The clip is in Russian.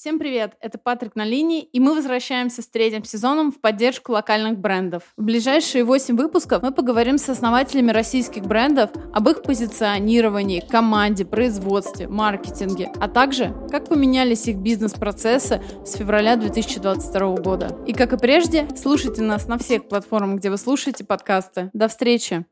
Всем привет! Это Патрик на линии, и мы возвращаемся с третьим сезоном в поддержку локальных брендов. В ближайшие 8 выпусков мы поговорим с основателями российских брендов об их позиционировании, команде, производстве, маркетинге, а также как поменялись их бизнес-процессы с февраля 2022 года. И как и прежде, слушайте нас на всех платформах, где вы слушаете подкасты. До встречи!